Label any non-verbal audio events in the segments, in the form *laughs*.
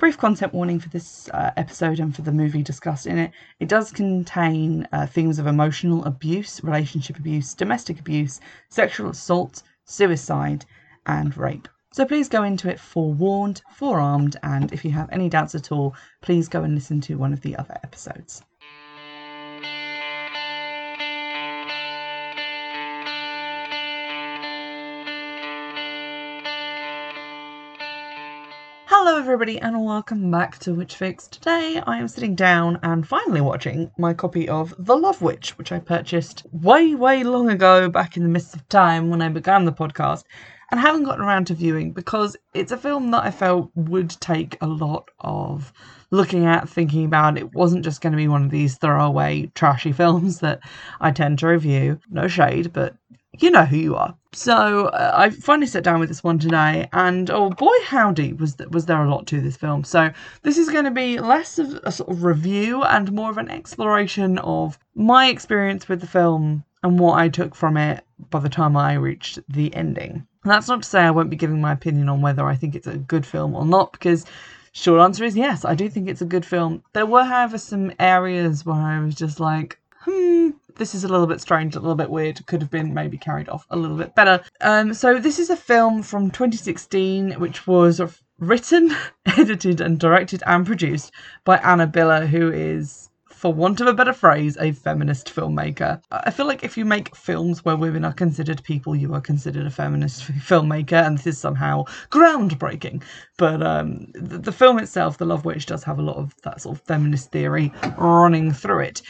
Brief content warning for this uh, episode and for the movie discussed in it. It does contain uh, themes of emotional abuse, relationship abuse, domestic abuse, sexual assault, suicide, and rape. So please go into it forewarned, forearmed, and if you have any doubts at all, please go and listen to one of the other episodes. Hello, everybody, and welcome back to Witch Fix. Today, I am sitting down and finally watching my copy of The Love Witch, which I purchased way, way long ago, back in the midst of time when I began the podcast, and haven't gotten around to viewing because it's a film that I felt would take a lot of looking at, thinking about. It wasn't just going to be one of these throwaway, trashy *laughs* films that I tend to review. No shade, but you know who you are. So uh, I finally sat down with this one today, and oh boy, howdy, was th- was there a lot to this film. So this is going to be less of a sort of review and more of an exploration of my experience with the film and what I took from it by the time I reached the ending. And that's not to say I won't be giving my opinion on whether I think it's a good film or not, because short answer is yes, I do think it's a good film. There were, however, some areas where I was just like, hmm, this is a little bit strange, a little bit weird. Could have been maybe carried off a little bit better. Um, so this is a film from 2016, which was written, *laughs* edited, and directed and produced by Anna Biller, who is for want of a better phrase, a feminist filmmaker. I feel like if you make films where women are considered people, you are considered a feminist *laughs* filmmaker, and this is somehow groundbreaking. But um, the, the film itself, The Love Witch, does have a lot of that sort of feminist theory running through it.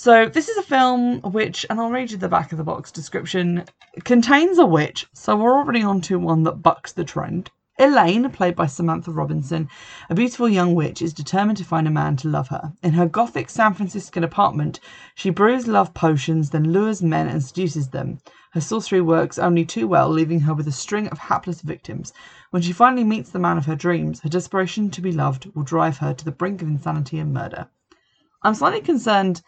So this is a film which, and I'll read you the back of the box description, contains a witch. So we're already on to one that bucks the trend. Elaine, played by Samantha Robinson, a beautiful young witch, is determined to find a man to love her. In her gothic San Franciscan apartment, she brews love potions, then lures men and seduces them. Her sorcery works only too well, leaving her with a string of hapless victims. When she finally meets the man of her dreams, her desperation to be loved will drive her to the brink of insanity and murder. I'm slightly concerned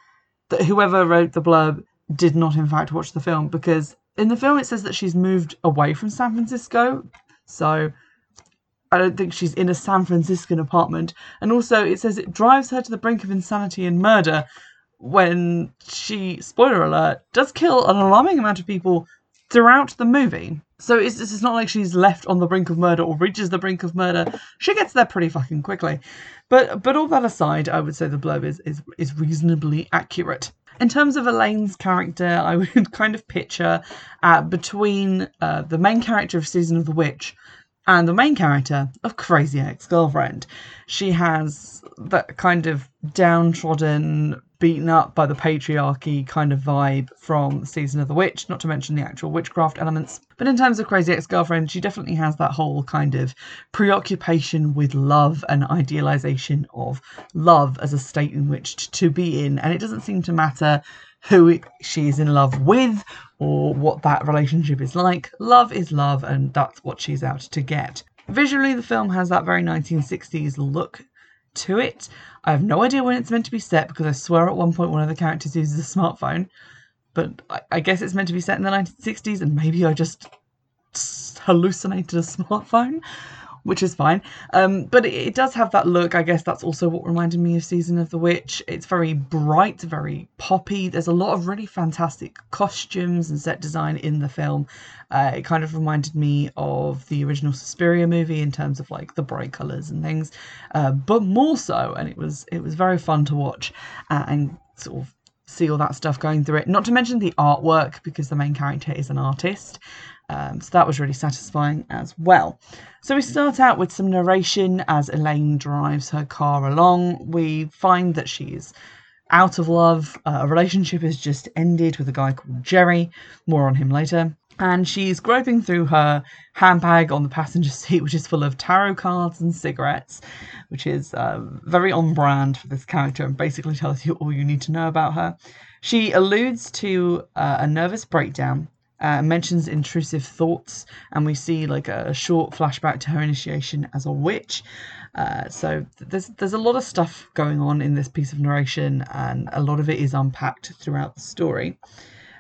that whoever wrote the blurb did not, in fact, watch the film because in the film it says that she's moved away from San Francisco. So I don't think she's in a San Franciscan apartment. And also, it says it drives her to the brink of insanity and murder when she, spoiler alert, does kill an alarming amount of people throughout the movie. So it's, it's not like she's left on the brink of murder or reaches the brink of murder. She gets there pretty fucking quickly. But but all that aside, I would say the blurb is is, is reasonably accurate. In terms of Elaine's character, I *laughs* would kind of picture uh, between uh, the main character of Season of the Witch and the main character of Crazy Ex Girlfriend. She has that kind of downtrodden, beaten up by the patriarchy kind of vibe from Season of the Witch, not to mention the actual witchcraft elements. But in terms of Crazy Ex Girlfriend, she definitely has that whole kind of preoccupation with love and idealization of love as a state in which to be in. And it doesn't seem to matter who she is in love with or what that relationship is like. Love is love, and that's what she's out to get. Visually, the film has that very 1960s look to it. I have no idea when it's meant to be set because I swear at one point one of the characters uses a smartphone. But I, I guess it's meant to be set in the 1960s, and maybe I just hallucinated a *laughs* smartphone which is fine. Um, but it, it, does have that look. I guess that's also what reminded me of Season of the Witch. It's very bright, very poppy. There's a lot of really fantastic costumes and set design in the film. Uh, it kind of reminded me of the original Suspiria movie in terms of like the bright colors and things, uh, but more so. And it was it was very fun to watch uh, and sort of see all that stuff going through it. Not to mention the artwork because the main character is an artist. Um, so that was really satisfying as well. So we start out with some narration as Elaine drives her car along. We find that she's out of love. Uh, a relationship has just ended with a guy called Jerry. More on him later. And she's groping through her handbag on the passenger *laughs* seat, which is full of tarot cards and cigarettes, which is uh, very on brand for this character and basically tells you all you need to know about her. She alludes to uh, a nervous breakdown uh, mentions intrusive thoughts, and we see like a, short flashback to her initiation as a witch. Uh, so there's there's a lot of stuff going on in this piece of narration, and a lot of it is unpacked throughout the story.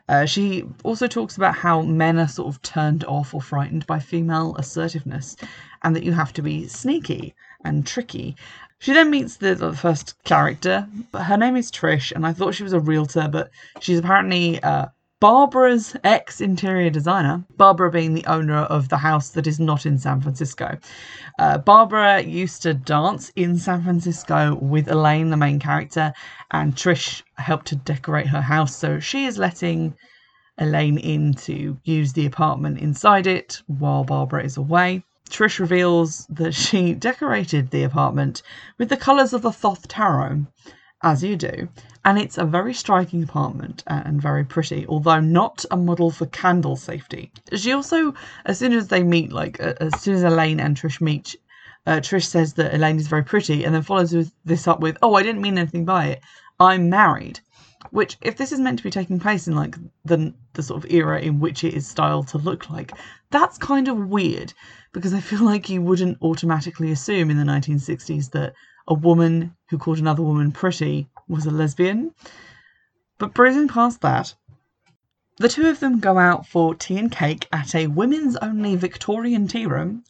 Uh, she also talks about how men are sort of turned off or frightened by female assertiveness, and that you have to be sneaky and tricky. She then meets the, the first character. But her name is Trish, and I thought she was a realtor, but she's apparently uh, Barbara's ex interior designer, Barbara being the owner of the house that is not in San Francisco. Uh, Barbara used to dance in San Francisco with Elaine, the main character, and Trish helped to decorate her house. So she is letting Elaine in to use the apartment inside it while Barbara is away. Trish reveals that she *laughs* decorated the apartment with the colours of the Thoth Tarot, as you do, and it's a very striking apartment and very pretty, although not a model for candle safety. She also, as soon as they meet, like as soon as Elaine and Trish meet, uh, Trish says that Elaine is very pretty, and then follows this up with, "Oh, I didn't mean anything by it. I'm married." Which, if this is meant to be taking place in like the the sort of era in which it is styled to look like, that's kind of weird because I feel like you wouldn't automatically assume in the 1960s that a woman who called another woman pretty was a lesbian. But breezing past that, the two of them go out for tea and cake at a women's only Victorian tea room,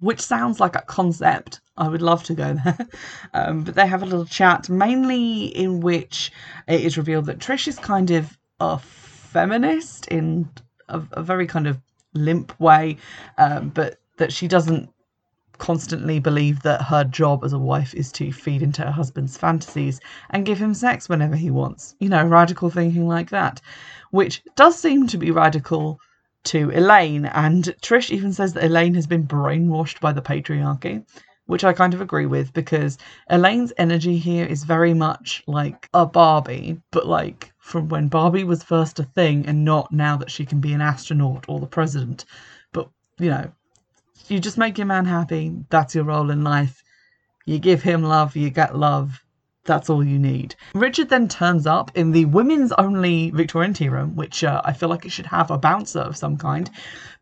which sounds like a concept. I would love to go there. *laughs* Um, but they have a little chat, mainly in which it is revealed that Trish is kind of a feminist in a, a very kind of limp way, um, but that she doesn't constantly believe that her job as a wife is to feed into her husband's fantasies and give him sex whenever he wants. You know, radical thinking like that, which does seem to be radical to Elaine. And Trish even says that Elaine has been brainwashed by the patriarchy, which I kind of agree with because Elaine's energy here is very much like a Barbie, but like from when Barbie was first a thing and not now that she can be an astronaut or the president. But, you know, you just make your man happy. That's your role in life. You give him love, you get love. That's all you need. Richard then turns up in the women's only Victorian tea room, which uh, I feel like it should have a bouncer of some kind.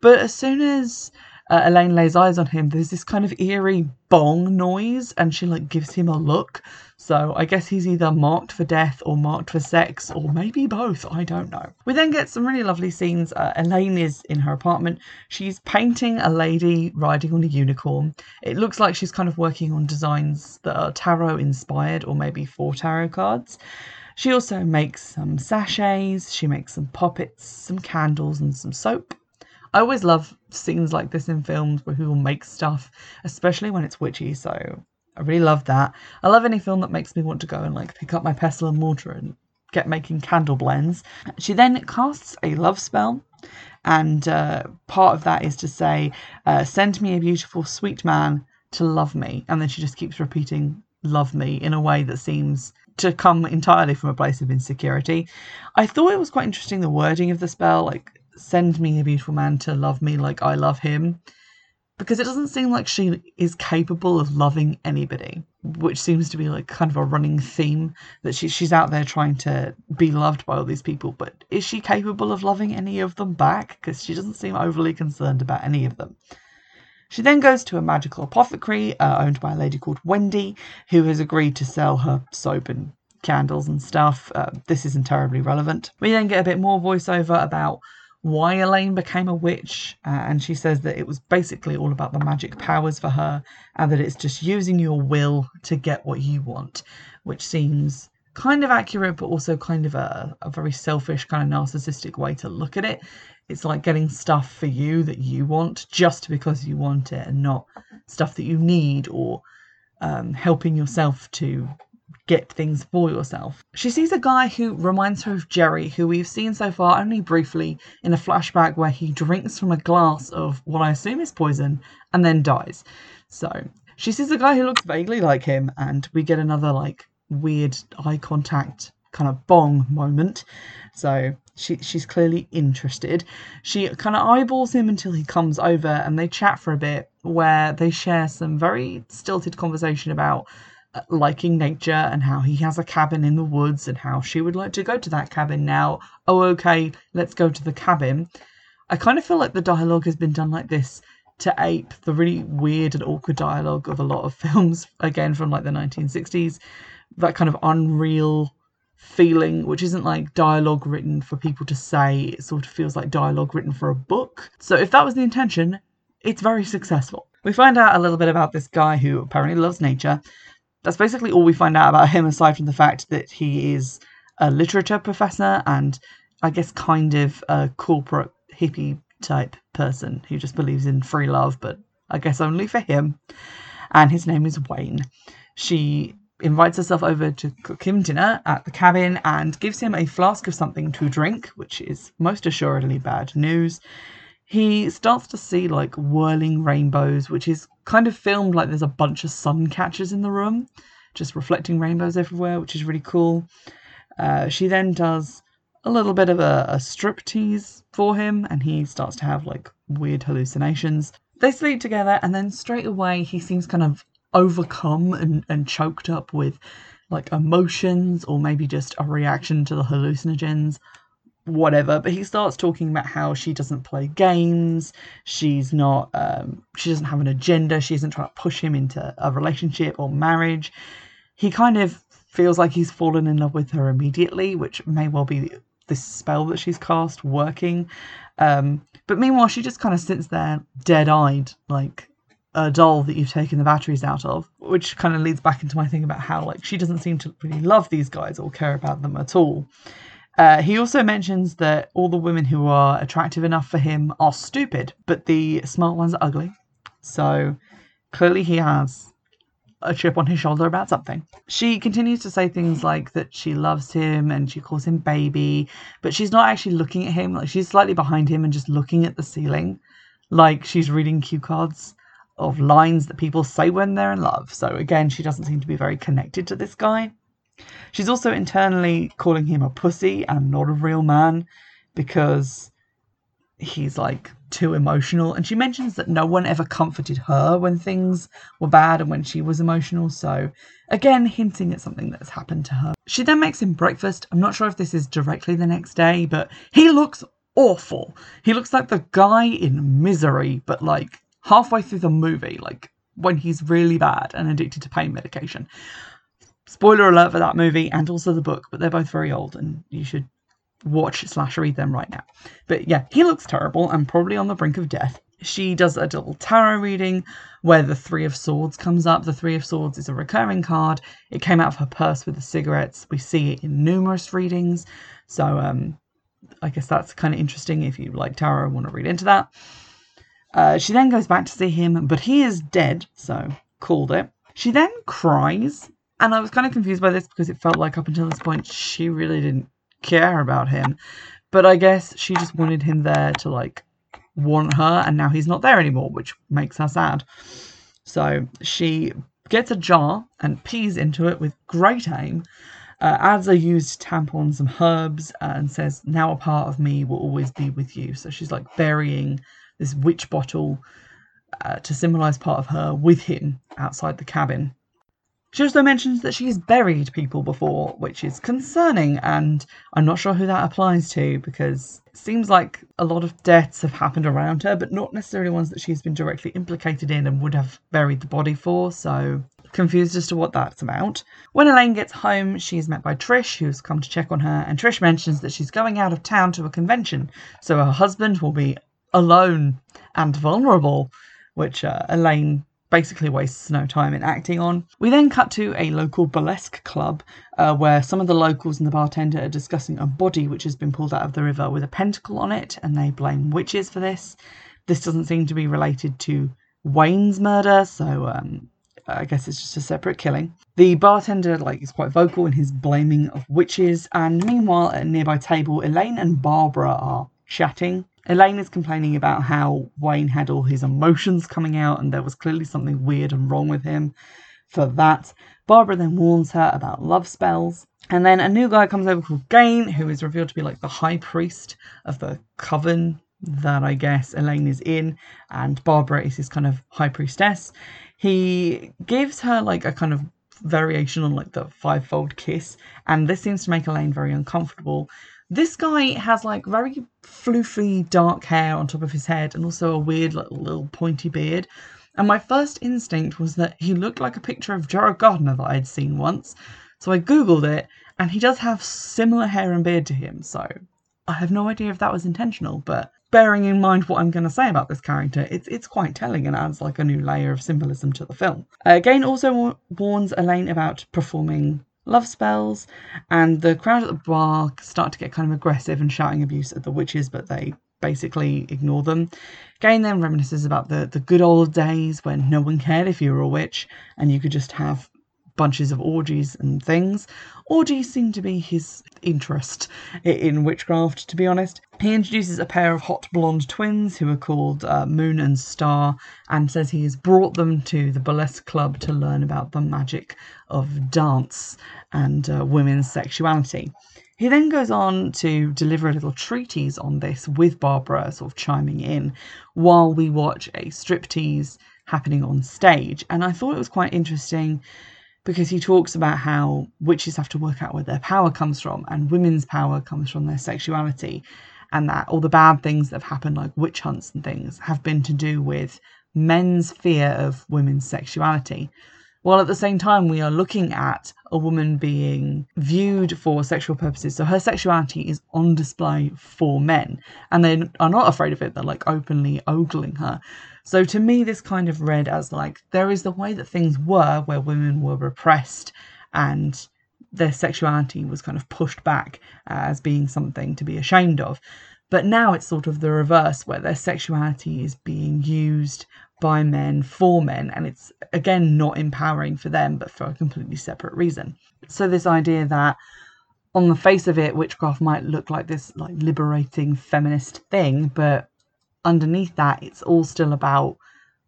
But as soon as uh, Elaine lays eyes on him, there's this kind of eerie bong noise, and she like gives him a look. So I guess he's either marked for death or marked for sex, or maybe both. I don't know. We then get some really lovely scenes. Uh, Elaine is in her apartment. She's painting a lady riding on a unicorn. It looks like she's kind of working on designs that are tarot inspired, or maybe for tarot cards. She also makes some sachets, she makes some poppets, some candles, and some soap. I always love scenes like this in films where people make stuff, especially when it's witchy. So I really love that. I love any film that makes me want to go and like pick up my pestle and mortar and get making candle blends. She then casts a love spell, and uh, part of that is to say, uh, "Send me a beautiful, sweet man to love me," and then she just keeps repeating "love me" in a way that seems to come entirely from a place of insecurity. I thought it was quite interesting the wording of the spell, like send me a beautiful man to love me like I love him. Because it doesn't seem like she is capable of loving anybody, which seems to be like kind of a running theme that she, she's out there trying to be loved by all these people. But is she capable of loving any of them back? Because she doesn't seem overly concerned about any of them. She then goes to a magical apothecary uh, owned by a lady called Wendy, who has agreed to sell her soap and candles and stuff. Uh, this isn't terribly relevant. We then get a bit more voiceover about why Elaine became a witch, uh, and she says that it was basically all about the magic powers for her, and that it's just using your will to get what you want, which seems kind of accurate, but also kind of a, a very selfish, kind of narcissistic way to look at it. It's like getting stuff for you that you want just because you want it, and not stuff that you need or um, helping yourself to get things for yourself. She sees a guy who reminds her of Jerry, who we've seen so far only briefly in a flashback where he drinks from a glass of what I assume is poison and then dies. So she sees a guy who looks vaguely like him, and we get another like weird eye contact kind of bong moment. So she she's clearly interested. She kind of eyeballs him until he comes over and they chat for a bit where they share some very stilted conversation about liking nature and how he has a cabin in the woods and how she would like to go to that cabin now. Oh, okay, let's go to the cabin. I kind of feel like the dialogue has been done like this to ape the really weird and awkward dialogue of a lot of *laughs* films, again from like the 1960s. That kind of unreal feeling, which isn't like dialogue written for people to say, it sort of feels like dialogue written for a book. So if that was the intention, it's very successful. We find out a little bit about this guy who apparently loves nature. That's basically all we find out about him, aside from the fact that he is a literature professor and I guess kind of a corporate hippie type person who just believes in free love, but I guess only for him. And his name is Wayne. She invites herself over to cook him dinner at the cabin and gives him a flask of something to drink, which is most assuredly bad news. He starts to see like whirling rainbows, which is kind of filmed like there's a bunch of sun catchers in the room, just reflecting rainbows everywhere, which is really cool. Uh, she then does a little bit of a, a strip tease for him, and he starts to have like weird hallucinations. They sleep together, and then straight away he seems kind of overcome and, and choked up with like emotions or maybe just a reaction to the hallucinogens whatever but he starts talking about how she doesn't play games she's not um, she doesn't have an agenda she isn't trying to push him into a relationship or marriage he kind of feels like he's fallen in love with her immediately which may well be this spell that she's cast working um, but meanwhile she just kind of sits there dead-eyed like a doll that you've taken the batteries out of, which kind of leads back into my thing about how like she doesn't seem to really love these guys or care about them at all. Uh, he also mentions that all the women who are attractive enough for him are stupid, but the smart ones are ugly. So clearly he has a chip on his shoulder about something. She continues to say things like that she loves him and she calls him baby, but she's not actually looking at him. Like she's slightly behind him and just looking at the ceiling, like she's reading cue cards of lines that people say when they're in love. So again, she doesn't seem to be very connected to this guy. She's also internally calling him a pussy and not a real man because he's like too emotional. And she mentions that no one ever comforted her when things were bad and when she was emotional. So, again, hinting at something that's happened to her. She then makes him breakfast. I'm not sure if this is directly the next day, but he looks awful. He looks like the guy in misery, but like halfway through the movie, like when he's really bad and addicted to pain medication. Spoiler alert for that movie and also the book, but they're both very old and you should watch slash read them right now. But yeah, he looks terrible and probably on the brink of death. She does a little tarot reading where the Three of Swords comes up. The Three of Swords is a recurring card. It came out of her purse with the cigarettes. We see it in numerous readings. So um, I guess that's kind of interesting if you like tarot and want to read into that. Uh, she then goes back to see him, but he is dead, so called it. She then cries, and I was kind of confused by this because it felt like up until this point she really didn't care about him. But I guess she just wanted him there to like want her, and now he's not there anymore, which makes her sad. So she gets a jar and pees into it with great aim. Uh, adds a used tampon, some herbs, and says, "Now a part of me will always be with you." So she's like burying this witch bottle uh, to symbolise part of her with him outside the cabin. She also mentions that she's buried people before, which is concerning, and I'm not sure who that applies to because it seems like a lot of deaths have happened around her, but not necessarily ones that she's been directly implicated in and would have buried the body for, so confused as to what that's about. When Elaine gets home, she's met by Trish, who's come to check on her, and Trish mentions that she's going out of town to a convention, so her husband will be alone and vulnerable, which uh, Elaine basically wastes no time in acting on. We then cut to a local burlesque club uh, where some of the locals and the bartender are discussing a body which has been pulled out of the river with a pentacle on it, and they blame witches for this. This doesn't seem to be related to Wayne's murder, so um, I guess it's just a separate killing. The bartender like is quite vocal in his blaming of witches, and meanwhile at a nearby table, Elaine and Barbara are chatting. Elaine is complaining about how Wayne had all his emotions coming out and there was clearly something weird and wrong with him for that. Barbara then warns her about love spells. And then a new guy comes over called Gain, who is revealed to be like the high priest of the coven that I guess Elaine is in, and Barbara is his kind of high priestess. He gives her like a kind of variation on like the fivefold kiss, and this seems to make Elaine very uncomfortable. This guy has like very floofy dark hair on top of his head and also a weird little, little pointy beard. And my first instinct was that he looked like a picture of Gerald Gardner that I'd seen once. So I googled it and he does have similar hair and beard to him. So I have no idea if that was intentional, but bearing in mind what I'm going to say about this character, it's it's quite telling and adds like a new layer of symbolism to the film. Uh, also warns Elaine about performing love spells, and the crowd at the bar start to get kind of aggressive and shouting abuse at the witches, but they basically ignore them. Gain then reminisces about the, the good old days when no one cared if you were a witch and you could just have bunches of orgies and things. Orgies seem to be his interest in witchcraft, to be honest. He introduces a pair of hot blonde twins who are called uh, Moon and Star and says he has brought them to the burlesque club to learn about the magic of dance and uh, women's sexuality. He then goes on to deliver a little treatise on this with Barbara sort of chiming in while we watch a striptease happening on stage. And I thought it was quite interesting because he talks about how witches have to work out where their power comes from and women's power comes from their sexuality and that all the bad things that have happened like witch hunts and things have been to do with men's fear of women's sexuality while at the same time we are looking at a woman being viewed for sexual purposes. So her sexuality is on display for men, and they are not afraid of it. They're like openly ogling her. So to me, this kind of read as like there is the way that things were where women were repressed and their sexuality was kind of pushed back uh, as being something to be ashamed of. But now it's sort of the reverse, where their sexuality is being used by men for men, and it's again not empowering for them, but for a completely separate reason. So, this idea that on the face of it, witchcraft might look like this like liberating feminist thing, but underneath that, it's all still about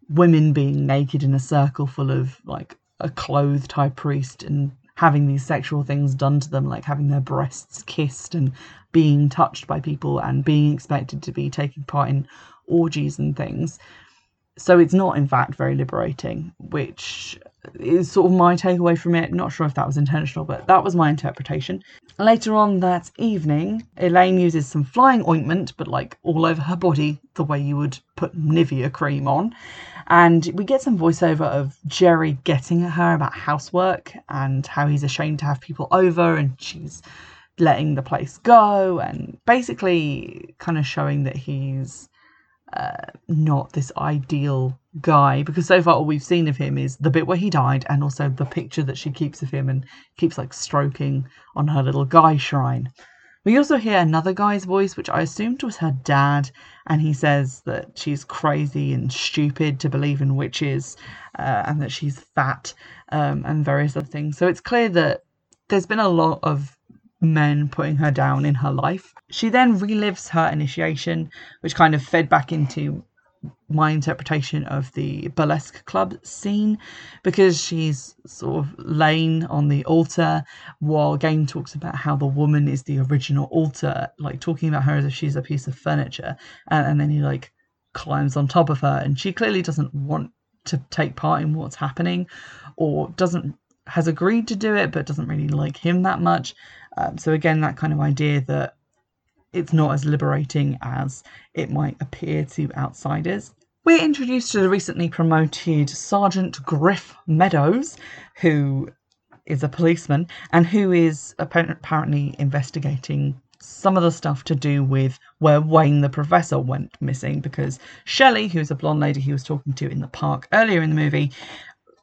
women being naked in a circle full of like a clothed high priest and having these sexual things done to them, like having their breasts kissed and being touched by people and being expected to be taking part in orgies and things. So it's not, in fact, very liberating, which is sort of my takeaway from it. Not sure if that was intentional, but that was my interpretation. Later on that evening, Elaine uses some flying ointment, but like all over her body, the way you would put Nivea cream on. And we get some voiceover of Jerry getting at her about housework and how he's ashamed to have people over and she's letting the place go and basically kind of showing that he's uh, not this ideal guy because so far all we've seen of him is the bit where he died and also the picture that she keeps of him and keeps like stroking on her little guy shrine. We also hear another guy's voice, which I assumed was her dad, and he says that she's crazy and stupid to believe in witches, uh, and that she's fat, um, and various other things. So it's clear that there's been a lot of men putting her down in her life. She then relives her initiation, which kind of fed back into my interpretation of the burlesque club scene because she's sort of laying on the altar while Gain talks about how the woman is the original altar, like talking about her as if she's a piece of furniture, and, and then he like climbs on top of her, and she clearly doesn't want to take part in what's happening, or doesn't has agreed to do it but doesn't really like him that much. Um, so again, that kind of idea that it's not as liberating as it might appear to outsiders. We're introduced to the recently promoted Sergeant Griff Meadows, who is a policeman and who is apparently investigating some of the stuff to do with where Wayne the professor went missing because Shelley, who's a blonde lady he was talking to in the park earlier in the movie,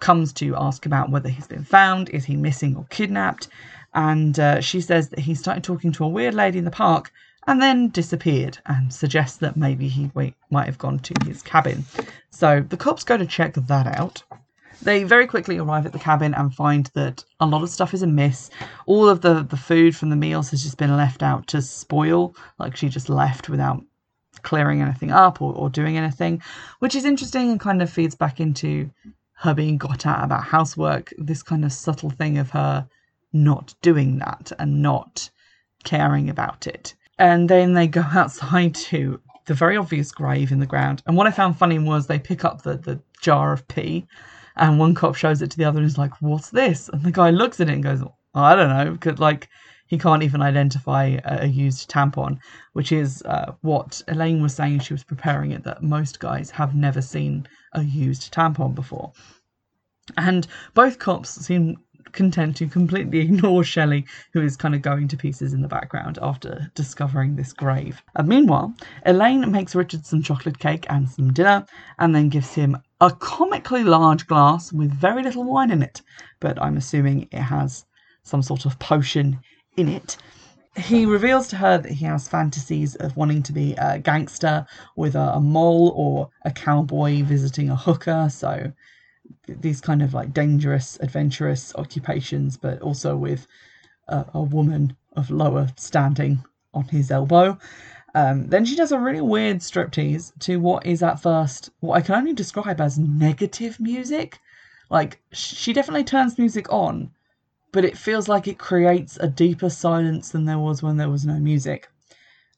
comes to ask about whether he's been found, is he missing or kidnapped, and uh, she says that he started talking to a weird lady in the park and then disappeared and suggests that maybe he might have gone to his cabin. So the cops go to check that out. They very quickly arrive at the cabin and find that a lot of stuff is amiss. All of the, the food from the meals has just been left out to spoil, like she just left without clearing anything up or, or doing anything, which is interesting and kind of feeds back into her being got at about housework, this kind of subtle thing of her not doing that and not caring about it. And then they go outside to the very obvious grave in the ground. And what I found funny was they pick up the, the jar of pee, and one cop shows it to the other and is like, What's this? And the guy looks at it and goes, I don't know, because like he can't even identify a, used tampon, which is uh, what Elaine was saying she was preparing it that most guys have never seen a used tampon before. And both cops seem content to completely *laughs* ignore Shelley, who is kind of going to pieces in the background after discovering this grave. And meanwhile, Elaine makes Richard some chocolate cake and some dinner, and then gives him a comically large glass with very little wine in it, but I'm assuming it has some sort of potion in it. He reveals to her that he has fantasies of wanting to be a gangster with a, a moll or a cowboy visiting a hooker, so these kind of like dangerous, adventurous occupations, but also with a, a woman of lower standing on his elbow. Um, then she does a really weird striptease to what is at first what I can only describe as negative music. Like, she definitely turns music on, but it feels like it creates a deeper silence than there was when there was no music.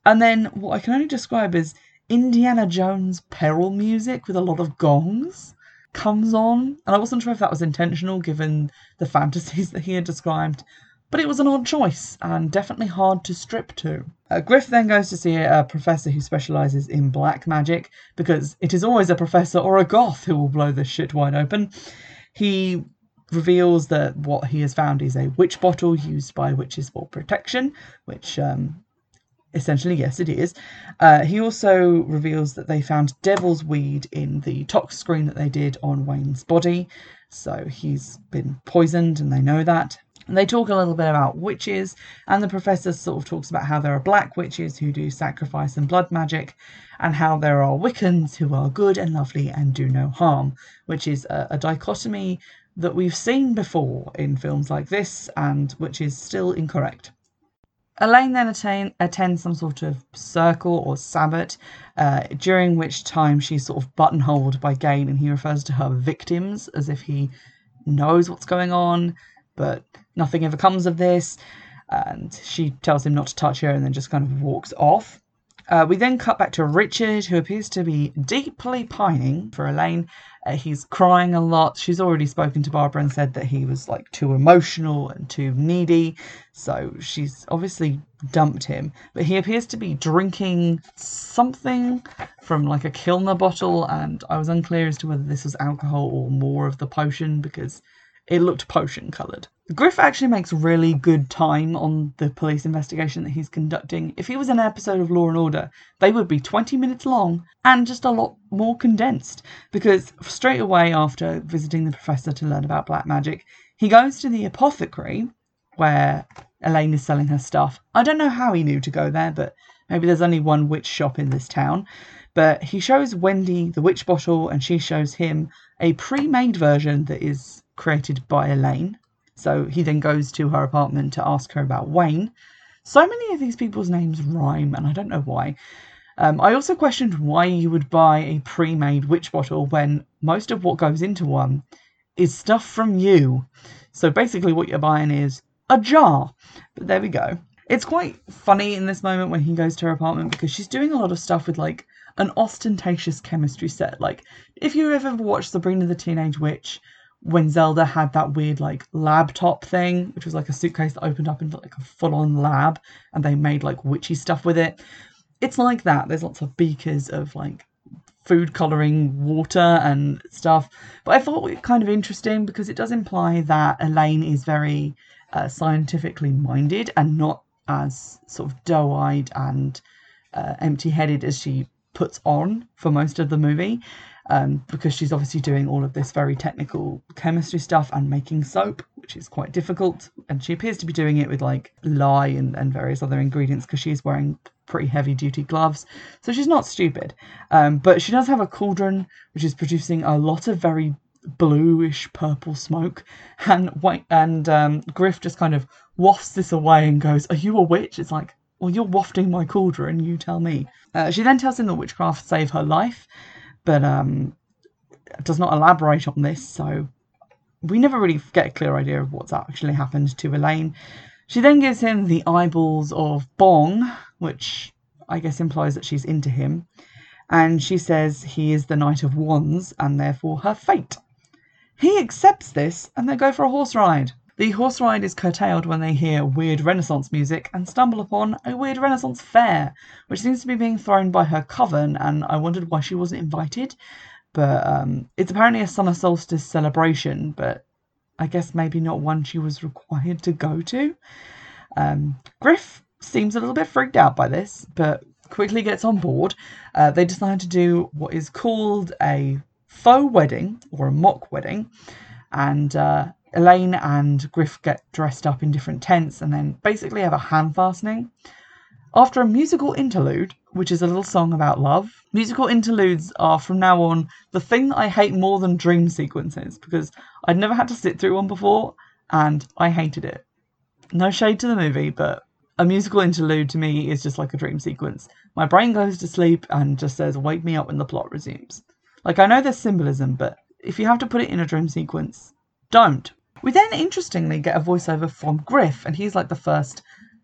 And then what I can only describe as Indiana Jones peril music with a lot of gongs comes on. And I wasn't sure if that was intentional given the fantasies *laughs* that he had described, but it was an odd choice and definitely hard to strip to. Uh, Griff then goes to see a professor who specialises in black magic because it is always a professor or a goth who will blow this shit wide open. He reveals that what he has found is a witch bottle used by witches for protection, which um, essentially, yes, it is. Uh, he also reveals that they found devil's weed in the tox screen that they did on Wayne's body. So he's been poisoned, and they know that. And they talk a little bit about witches, and the professor sort of talks about how there are black witches who do sacrifice and blood magic, and how there are Wiccans who are good and lovely and do no harm, which is a, a dichotomy that we've seen before in films like this, and which is still incorrect. Elaine then attain, attends some sort of circle or sabbat, uh, during which time she's sort of buttonholed by Gain, and he refers to her victims as if he knows what's going on, but nothing ever comes of this. And she tells him not to touch her and then just kind of walks off. Uh, we then cut back to Richard, who appears to be deeply pining for Elaine. Uh, he's crying a lot. She's already spoken to Barbara and said that he was like too emotional and too needy. So she's obviously dumped him. But he appears to be drinking something from like a Kilner bottle, and I was unclear as to whether this was alcohol or more of the potion because it looked potion coloured. Griff actually makes really good time on the police investigation that he's conducting. If he was an episode of Law and Order, they would be 20 minutes long and just a lot more condensed. Because straight away after visiting the professor to learn about black magic, he goes to the apothecary where Elaine is selling her stuff. I don't know how he knew to go there, but maybe there's only one witch shop in this town. But he shows Wendy the witch bottle and she shows him a pre made version that is created by Elaine. So he then goes to her apartment to ask her about Wayne. So many of these people's names rhyme, and I don't know why. Um, I also questioned why you would buy a pre made witch bottle when most of what goes into one is stuff from you. So basically, what you're buying is a jar. But there we go. It's quite funny in this moment when he goes to her apartment because she's doing a lot of stuff with like an ostentatious chemistry set. Like, if you ever watched Sabrina the Teenage Witch, when Zelda had that weird like laptop thing, which was like a suitcase that opened up into like a full on lab and they made like witchy stuff with it. It's like that. There's lots of beakers of like food coloring water and stuff. But I thought it kind of interesting because it does imply that Elaine is very uh, scientifically minded and not as sort of doe eyed and uh, empty headed as she puts on for most of the movie um, because she's obviously doing all of this very technical chemistry stuff and making soap, which is quite difficult. And she appears to be doing it with like lye and, and various other ingredients because she's wearing pretty heavy duty gloves. So she's not stupid. Um, but she does have a cauldron which is producing a lot of very bluish purple smoke. And white and um, Griff just kind of wafts this away and goes, Are you a witch? It's like, well, you're wafting my cauldron, you tell me. Uh, she then tells him that witchcraft saved her life but um, does not elaborate on this. So we never really get a clear idea of what's actually happened to Elaine. She then gives him the eyeballs of Bong, which I guess implies that she's into him. And she says he is the Knight of Wands and therefore her fate. He accepts this and they go for a horse ride. The horse ride is curtailed when they hear weird Renaissance music and stumble upon a weird Renaissance fair, which seems to be being thrown by her coven, and I wondered why she wasn't invited. But um, it's apparently a summer solstice celebration, but I guess maybe not one she was required to go to. Um, Griff seems a little bit freaked out by this, but quickly gets on board. Uh, they decide to do what is called a faux wedding or a mock wedding, and uh, Elaine and Griff get dressed up in different tents and then basically have a hand fastening. After a musical interlude, which is a little song about love, musical interludes are from now on the thing that I hate more than dream sequences because I'd never had to sit through one before and I hated it. No shade to the movie, but a musical interlude to me is just like a dream sequence. My brain goes to sleep and just says, wake me up when the plot resumes. Like, I know there's symbolism, but if you have to put it in a dream sequence, don't. We then interestingly get a voiceover from Griff, and he's like the first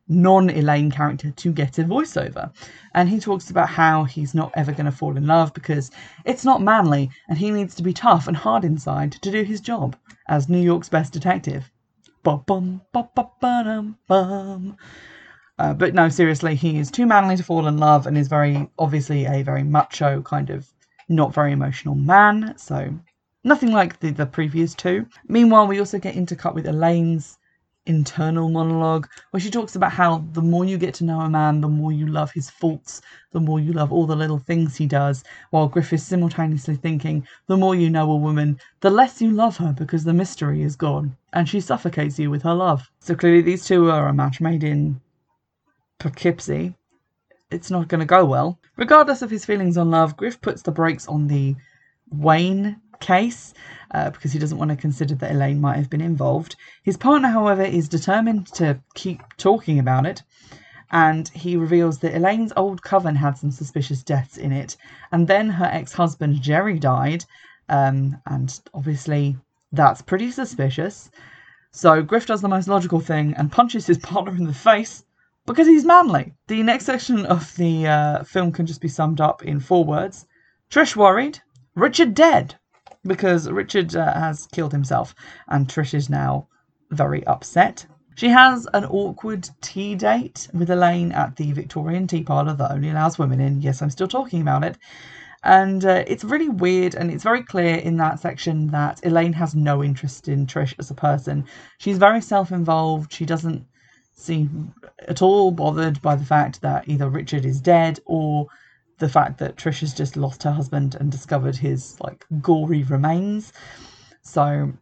non Elaine character to get a voiceover. And he talks about how he's not ever going to fall in love because it's not manly and he needs to be tough and hard inside to do his job as New York's best detective. Uh, but no, seriously, he is too manly to fall in love and is very obviously a very macho kind of not very emotional man. So nothing like the, the previous two. Meanwhile, we also get intercut with Elaine's internal monologue where she talks about how the more you get to know a man, the more you love his faults, the more you love all the little things he does, while Griff is simultaneously thinking, the more you know a woman, the less you love her because the mystery is gone, and she suffocates you with her love. So clearly these two are a match made in Poughkeepsie, it's not going to go well. Regardless of his feelings on love, Griff puts the brakes on the Wayne case uh, because he doesn't want to consider that Elaine might have been involved. His partner, however, is determined to keep talking about it, and he reveals that Elaine's old coven had some suspicious deaths in it, and then her ex husband Jerry died, um, and obviously that's pretty suspicious. So Griff does the most logical thing and punches his *laughs* partner in the face because he's manly. The next section of the uh, film can just be summed up in four words Trish worried, Richard dead, because Richard uh, has killed himself, and Trish is now very upset. She has an awkward tea date with Elaine at the Victorian tea parlour that only allows women in. Yes, I'm still talking about it. And uh, it's really weird, and it's very clear in that section that Elaine has no interest in Trish as a person. She's very self involved. She doesn't seem at all bothered by the fact that either Richard is dead or the fact that Trish has just lost her husband and discovered his like gory remains. So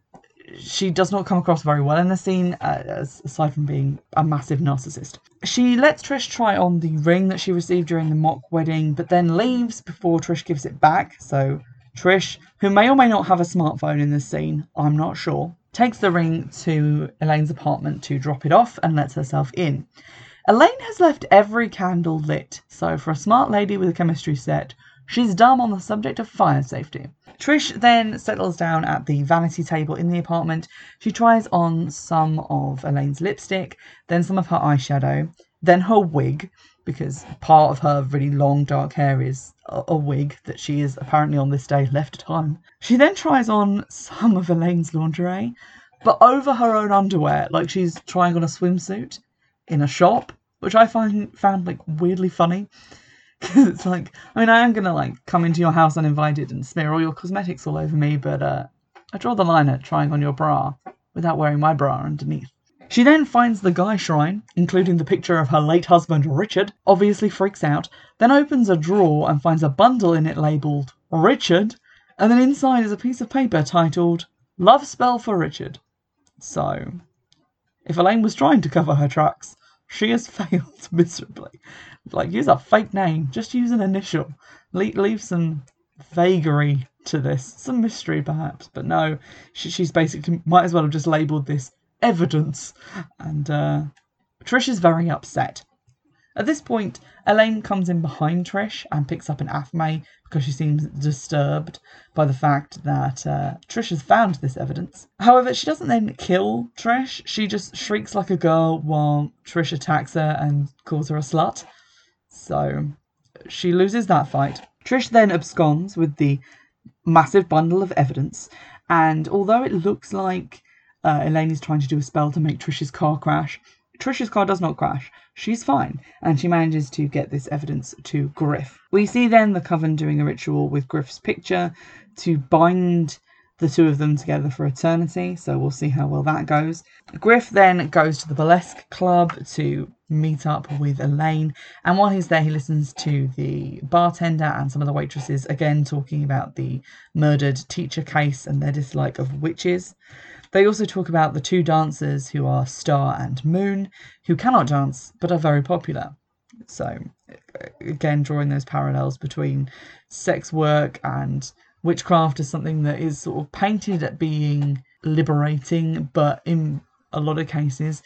she does not come across very well in the scene, uh, as, aside from being a massive narcissist. She lets Trish try on the ring that she received during the mock wedding, but then leaves before Trish gives it back. So Trish, who may or may not have a smartphone in this scene, I'm not sure, takes the ring to Elaine's apartment to drop it off and lets herself in. Elaine has left every candle lit, so for a smart lady with a chemistry set, she's dumb on the subject of fire safety. Trish then settles down at the vanity table in the apartment. She tries on some of Elaine's lipstick, then some of her eyeshadow, then her wig, because part of her really long dark hair is a, wig that she is apparently on this day left at home. She then tries on some of Elaine's lingerie, but over her own underwear, like she's trying on a swimsuit in a shop, which I find found like weirdly funny. *laughs* Cause it's like, I mean, I am gonna like come into your house uninvited and smear all your cosmetics all over me, but uh, I draw the line at trying on your bra without wearing my bra underneath. She then finds the guy shrine, including the picture of her late husband Richard, obviously freaks out, then opens a drawer and finds a bundle in it labelled Richard, and then inside is a piece of paper titled Love Spell for Richard. So, if Elaine was trying to cover her tracks, she has *laughs* failed miserably. Like, use a fake name, just use an initial. Le- leave some vagary to this, some mystery perhaps, but no, she, she's basically might as well have just labelled this evidence. And uh, Trish is very upset. At this point, Elaine comes in behind Trish and picks up an athame because she seems disturbed by the fact that uh, Trish has found this evidence. However, she doesn't then kill Trish, she just shrieks like a girl while Trish attacks her and calls her a slut. So she loses that fight. Trish then absconds with the massive bundle of evidence, and although it looks like uh, Elaine is trying to do a spell to make Trish's car crash. Trish's car does not crash. She's fine, and she manages to get this evidence to Griff. We see then the coven doing a ritual with Griff's picture to bind the two of them together for eternity, so we'll see how well that goes. Griff then goes to the burlesque club to meet up with Elaine, and while he's there, he listens to the bartender and some of the waitresses again talking about the murdered teacher case and their dislike of witches. They also talk about the two dancers who are Star and Moon, who cannot dance but are very popular. So, again, drawing those parallels between sex work and witchcraft is something that is sort of painted at being liberating, but in a lot of cases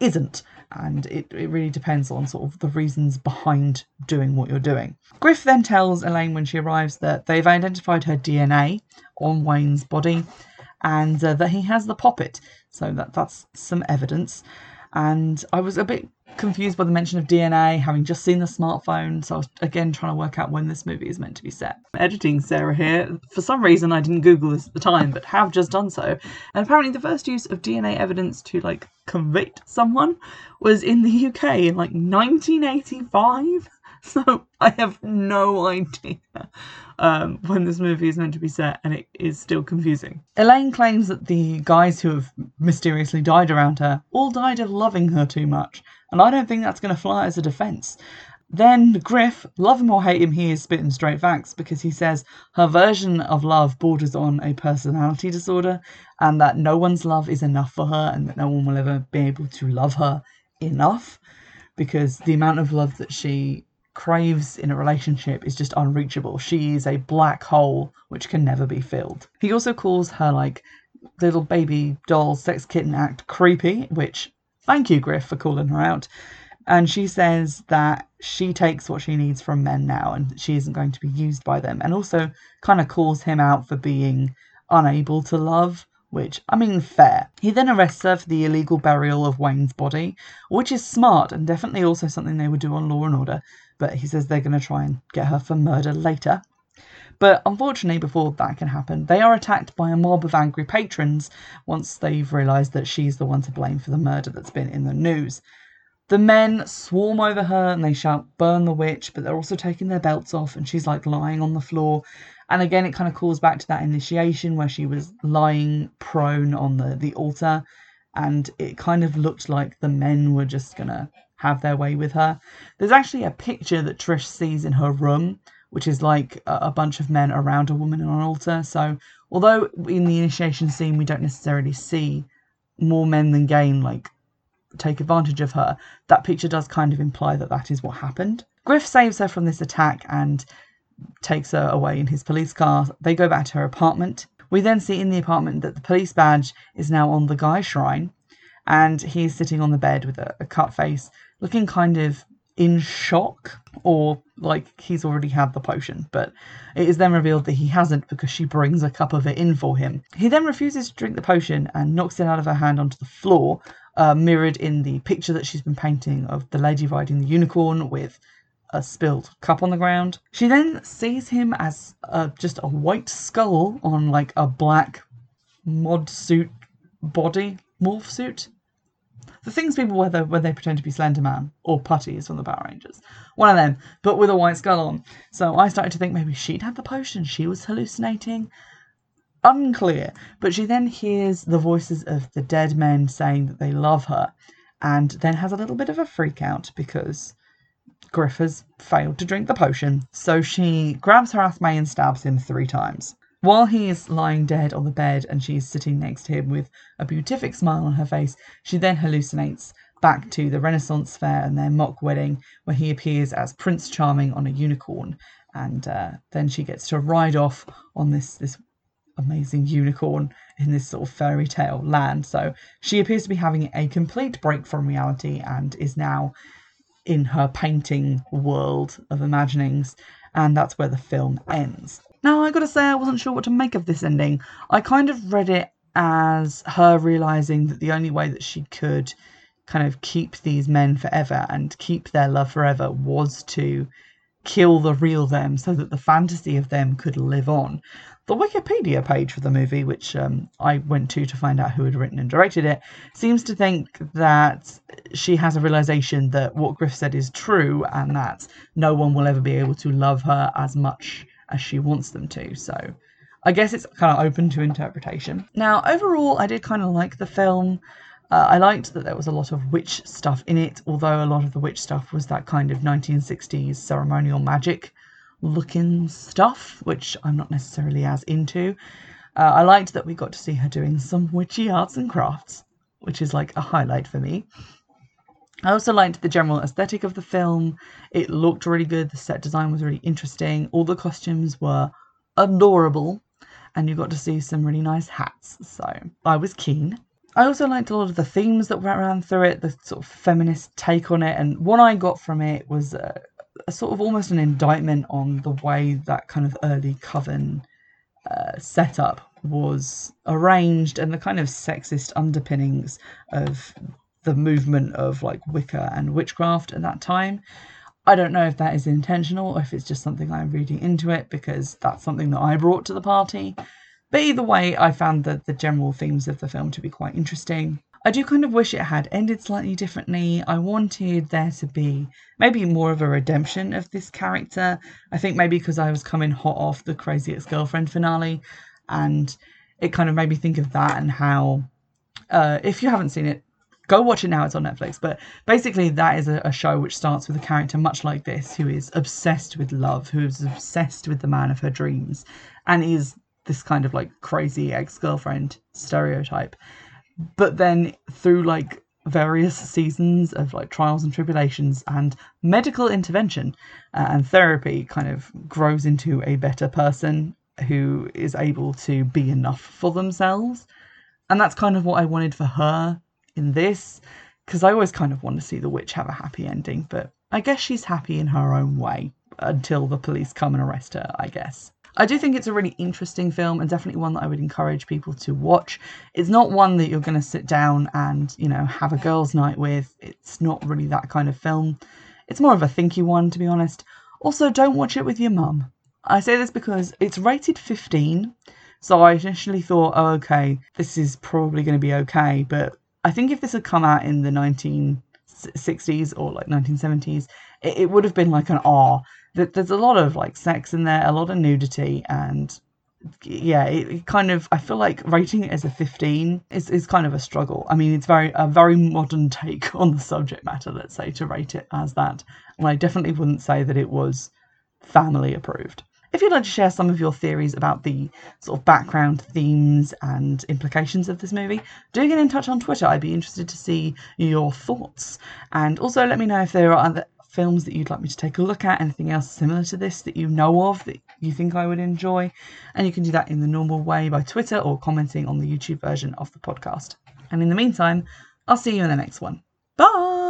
isn't. And it, it really depends on sort of the reasons behind doing what you're doing. Griff then tells Elaine when she arrives that they've identified her DNA on Wayne's body and uh, that he has the poppet. So that that's some evidence. And I was a bit confused by the mention of DNA, having just seen the smartphone. So I was again trying to work out when this movie is meant to be set. Editing Sarah here. For some reason, I didn't Google this at the time, but have just done so. And apparently, the first use of DNA evidence to like convict someone was in the UK in like 1985. *laughs* So I have no idea um, when this movie is meant to be set, and it is still confusing. Elaine claims that the guys who have mysteriously died around her all died of loving her too much, and I don't think that's going to fly as a defence. Then Griff, love him or hate him, he is spitting straight facts because he says her version of love borders on a personality disorder and that no one's love is enough for her and that no one will ever be able to love her enough because the amount of love that she craves in a relationship is just unreachable. She is a black hole which can never be filled. He also calls her like little baby doll sex kitten act creepy, which thank you, Griff, for calling her out. And she says that she takes what she needs from men now and she isn't going to be used by them. And also kind of calls him out for being unable to love, which, I mean, fair. He then arrests her for the illegal burial of Wayne's body, which is smart and definitely also something they would do on Law and Order but he says they're going to try and get her for murder later. But unfortunately, before that can happen, they are attacked by a mob of angry patrons once they've realised that she's the one to blame for the murder that's been in the news. The men swarm over her and they shout, Burn the witch, but they're also taking their belts off and she's like lying on the floor. And again, it kind of calls back to that initiation where she was lying prone on the, the altar and it kind of looked like the men were just going to have their way with her. There's actually a picture that Trish sees in her room, which is like a, bunch of men around a woman on an altar. So, although in the initiation scene we don't necessarily see more men than Gahan like take advantage of her, that picture does kind of imply that that is what happened. Griff saves her from this attack and takes her away in his police car. They go back to her apartment. We then see in the apartment that the police badge is now on the guy shrine, and he's sitting on the bed with a, a cut face looking kind of in shock or like he's already had the potion, but it is then revealed that he hasn't because she brings a cup of it in for him. He then refuses to drink the potion and knocks it out of her hand onto the floor, uh, mirrored in the picture that she's been painting of the lady riding the unicorn with a spilled cup on the ground. She then sees him as uh, just a white skull on like a black mod suit body morph suit the things people wear when they pretend to be Slender Man or Putties from the Power Rangers. One of them, but with a white skull on. So I started to think maybe she'd had the potion, she was hallucinating. Unclear. But she then hears the voices of the dead men saying that they love her and then has a little bit of a freak out because Griff has failed to drink the potion. So she grabs her Athame and stabs him three times. While he is lying dead on the bed and she is sitting next to him with a beatific smile on her face, she then hallucinates back to the Renaissance fair and their mock wedding, where he appears as Prince Charming on a unicorn, and uh, then she gets to ride off on this this amazing unicorn in this sort of fairy tale land. So she appears to be having a complete break from reality and is now in her painting world of imaginings, and that's where the film ends. Now, I gotta say, I wasn't sure what to make of this ending. I kind of read it as her realizing that the only way that she could kind of keep these men forever and keep their love forever was to kill the real them so that the fantasy of them could live on. The Wikipedia page for the movie, which um, I went to to find out who had written and directed it, seems to think that she has a realization that what Griff said is true and that no one will ever be able to love her as much as she wants them to. So I guess it's kind of open to interpretation. Now, overall, I did kind of like the film. Uh, I liked that there was a lot of witch stuff in it, although a lot of the witch stuff was that kind of 1960s ceremonial magic looking stuff, which I'm not necessarily as into. Uh, I liked that we got to see her doing some witchy arts and crafts, which is like a highlight for me. I also liked the general aesthetic of the film. It looked really good. The set design was really interesting. All the costumes were adorable, and you got to see some really nice hats. So I was keen. I also liked a lot of the themes that around through it, the sort of feminist take on it, and what I got from it was a, a sort of almost an indictment on the way that kind of early coven uh, setup was arranged and the kind of sexist underpinnings of the movement of like Wicca and witchcraft at that time. I don't know if that is intentional or if it's just something I'm reading into it because that's something that I brought to the party. But either way, I found that the general themes of the film to be quite interesting. I do kind of wish it had ended slightly differently. I wanted there to be maybe more of a redemption of this character. I think maybe because I was coming hot off the Crazy Ex Girlfriend finale, and it kind of made me think of that and how, uh, if you haven't seen it, go watch it now. It's on Netflix. But basically, that is a, a, show which starts with a character much like this, who is obsessed with love, who is obsessed with the man of her dreams, and is this kind of like crazy ex girlfriend stereotype. But then through like various seasons of like trials and tribulations and medical intervention uh, and therapy kind of grows into a better person who is able to be enough for themselves. And that's kind of what I wanted for her in this, because I always kind of want to see the witch have a happy ending, but I guess she's happy in her own way until the police come and arrest her, I guess. I do think it's a really interesting film and definitely one that I would encourage people to watch. It's not one that you're going to sit down and, you know, have a girls' night with. It's not really that kind of film. It's more of a thinky one, to be honest. Also, don't watch it with your mum. I say this because it's rated 15. So I initially thought, oh, okay, this is probably going to be okay. But I think if this had come out in the 1960s or like 1970s, it, it would have been like an R That there's a lot of like sex in there, a lot of nudity, and yeah, it, it, kind of I feel like rating it as a 15 is, is kind of a struggle. I mean, it's very a very modern *laughs* take on the subject matter, let's say, to rate it as that. And I definitely wouldn't say that it was family approved. If you'd like to share some of your theories about the sort of background themes and implications of this movie, do get in touch on Twitter. I'd be interested to see your thoughts. And also let me know if there are other films that you'd like me to take a look at, anything else similar to this that you know of that you think I would enjoy. And you can do that in the normal way by Twitter or commenting on the YouTube version of the podcast. And in the meantime, I'll see you in the next one. Bye!